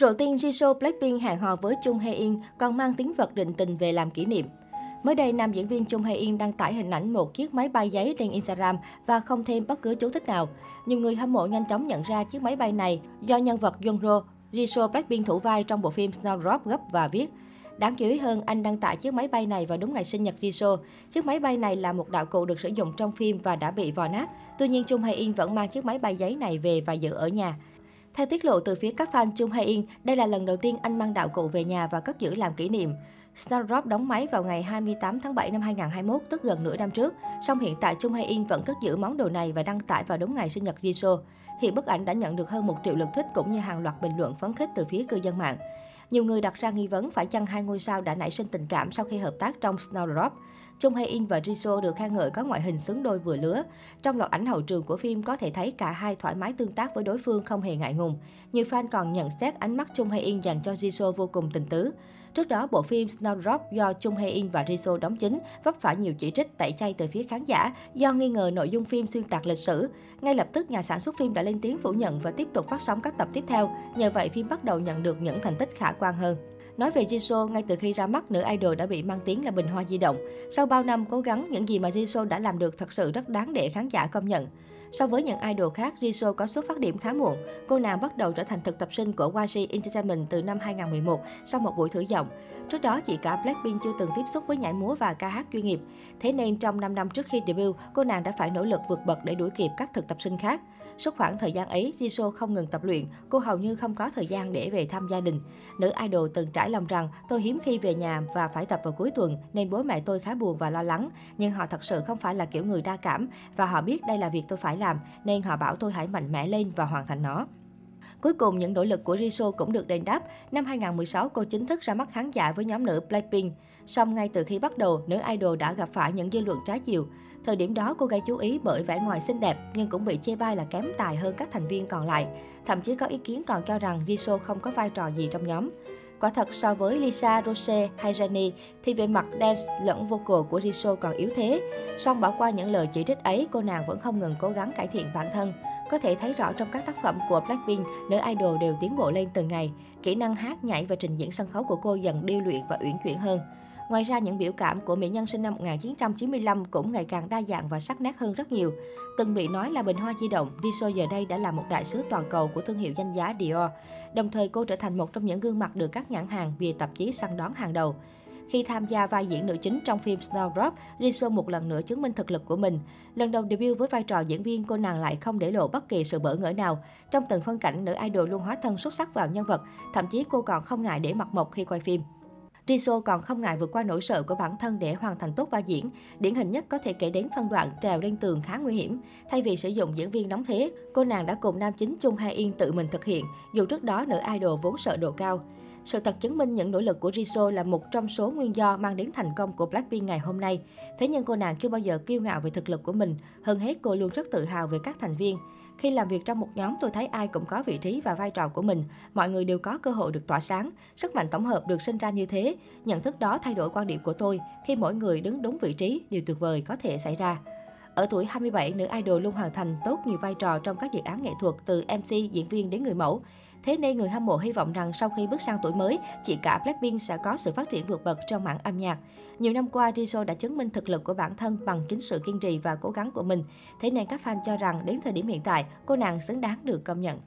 Rộ tiên Jisoo Blackpink hẹn hò với Chung Hae In còn mang tính vật định tình về làm kỷ niệm. Mới đây, nam diễn viên Chung Hae In đăng tải hình ảnh một chiếc máy bay giấy trên Instagram và không thêm bất cứ chú thích nào. Nhiều người hâm mộ nhanh chóng nhận ra chiếc máy bay này do nhân vật Jungro Jisoo Blackpink thủ vai trong bộ phim Snowdrop gấp và viết. Đáng chú ý hơn, anh đăng tải chiếc máy bay này vào đúng ngày sinh nhật Jisoo. Chiếc máy bay này là một đạo cụ được sử dụng trong phim và đã bị vò nát. Tuy nhiên, Chung Hae In vẫn mang chiếc máy bay giấy này về và giữ ở nhà. Theo tiết lộ từ phía các fan Chung Hae In, đây là lần đầu tiên anh mang đạo cụ về nhà và cất giữ làm kỷ niệm. Snowdrop đóng máy vào ngày 28 tháng 7 năm 2021, tức gần nửa năm trước. Song hiện tại Chung Hae In vẫn cất giữ món đồ này và đăng tải vào đúng ngày sinh nhật Jisoo. Hiện bức ảnh đã nhận được hơn 1 triệu lượt thích cũng như hàng loạt bình luận phấn khích từ phía cư dân mạng. Nhiều người đặt ra nghi vấn phải chăng hai ngôi sao đã nảy sinh tình cảm sau khi hợp tác trong Snowdrop. Chung Hae In và Jisoo được khen ngợi có ngoại hình xứng đôi vừa lứa. Trong loạt ảnh hậu trường của phim có thể thấy cả hai thoải mái tương tác với đối phương không hề ngại ngùng. Nhiều fan còn nhận xét ánh mắt Chung Hae In dành cho Jisoo vô cùng tình tứ. Trước đó, bộ phim Snowdrop do Chung Hae In và Jisoo đóng chính vấp phải nhiều chỉ trích tẩy chay từ phía khán giả do nghi ngờ nội dung phim xuyên tạc lịch sử. Ngay lập tức, nhà sản xuất phim đã lên tiếng phủ nhận và tiếp tục phát sóng các tập tiếp theo. Nhờ vậy, phim bắt đầu nhận được những thành tích khả quan hơn. Nói về Jisoo, ngay từ khi ra mắt, nữ idol đã bị mang tiếng là bình hoa di động. Sau bao năm cố gắng, những gì mà Jisoo đã làm được thật sự rất đáng để khán giả công nhận. So với những idol khác, Jisoo có xuất phát điểm khá muộn. Cô nàng bắt đầu trở thành thực tập sinh của YG Entertainment từ năm 2011 sau một buổi thử giọng. Trước đó, chị cả Blackpink chưa từng tiếp xúc với nhảy múa và ca hát chuyên nghiệp. Thế nên trong 5 năm trước khi debut, cô nàng đã phải nỗ lực vượt bậc để đuổi kịp các thực tập sinh khác. Suốt khoảng thời gian ấy, Jisoo không ngừng tập luyện, cô hầu như không có thời gian để về thăm gia đình. Nữ idol từng trải trải lòng rằng tôi hiếm khi về nhà và phải tập vào cuối tuần nên bố mẹ tôi khá buồn và lo lắng. Nhưng họ thật sự không phải là kiểu người đa cảm và họ biết đây là việc tôi phải làm nên họ bảo tôi hãy mạnh mẽ lên và hoàn thành nó. Cuối cùng, những nỗ lực của Jisoo cũng được đền đáp. Năm 2016, cô chính thức ra mắt khán giả với nhóm nữ Blackpink. Song ngay từ khi bắt đầu, nữ idol đã gặp phải những dư luận trái chiều. Thời điểm đó, cô gây chú ý bởi vẻ ngoài xinh đẹp, nhưng cũng bị chê bai là kém tài hơn các thành viên còn lại. Thậm chí có ý kiến còn cho rằng Jisoo không có vai trò gì trong nhóm. Quả thật so với Lisa, Rose hay Jennie thì về mặt dance lẫn vocal của Jisoo còn yếu thế. Song bỏ qua những lời chỉ trích ấy, cô nàng vẫn không ngừng cố gắng cải thiện bản thân. Có thể thấy rõ trong các tác phẩm của Blackpink, nữ idol đều tiến bộ lên từng ngày. Kỹ năng hát, nhảy và trình diễn sân khấu của cô dần điêu luyện và uyển chuyển hơn. Ngoài ra, những biểu cảm của mỹ nhân sinh năm 1995 cũng ngày càng đa dạng và sắc nét hơn rất nhiều. Từng bị nói là bình hoa di động, Jisoo giờ đây đã là một đại sứ toàn cầu của thương hiệu danh giá Dior. Đồng thời, cô trở thành một trong những gương mặt được các nhãn hàng bìa tạp chí săn đón hàng đầu. Khi tham gia vai diễn nữ chính trong phim Snowdrop, Jisoo một lần nữa chứng minh thực lực của mình. Lần đầu debut với vai trò diễn viên, cô nàng lại không để lộ bất kỳ sự bỡ ngỡ nào. Trong từng phân cảnh, nữ idol luôn hóa thân xuất sắc vào nhân vật, thậm chí cô còn không ngại để mặt mộc khi quay phim. Jisoo còn không ngại vượt qua nỗi sợ của bản thân để hoàn thành tốt vai diễn. Điển hình nhất có thể kể đến phân đoạn trèo lên tường khá nguy hiểm. Thay vì sử dụng diễn viên đóng thế, cô nàng đã cùng nam chính Chung Hae In tự mình thực hiện, dù trước đó nữ idol vốn sợ độ cao. Sự thật chứng minh những nỗ lực của Jisoo là một trong số nguyên do mang đến thành công của Blackpink ngày hôm nay. Thế nhưng cô nàng chưa bao giờ kiêu ngạo về thực lực của mình, hơn hết cô luôn rất tự hào về các thành viên. Khi làm việc trong một nhóm, tôi thấy ai cũng có vị trí và vai trò của mình. Mọi người đều có cơ hội được tỏa sáng. Sức mạnh tổng hợp được sinh ra như thế. Nhận thức đó thay đổi quan điểm của tôi. Khi mỗi người đứng đúng vị trí, điều tuyệt vời có thể xảy ra. Ở tuổi 27, nữ idol luôn hoàn thành tốt nhiều vai trò trong các dự án nghệ thuật từ MC, diễn viên đến người mẫu. Thế nên người hâm mộ hy vọng rằng sau khi bước sang tuổi mới, chị cả Blackpink sẽ có sự phát triển vượt bậc trong mảng âm nhạc. Nhiều năm qua, Jisoo đã chứng minh thực lực của bản thân bằng chính sự kiên trì và cố gắng của mình. Thế nên các fan cho rằng đến thời điểm hiện tại, cô nàng xứng đáng được công nhận.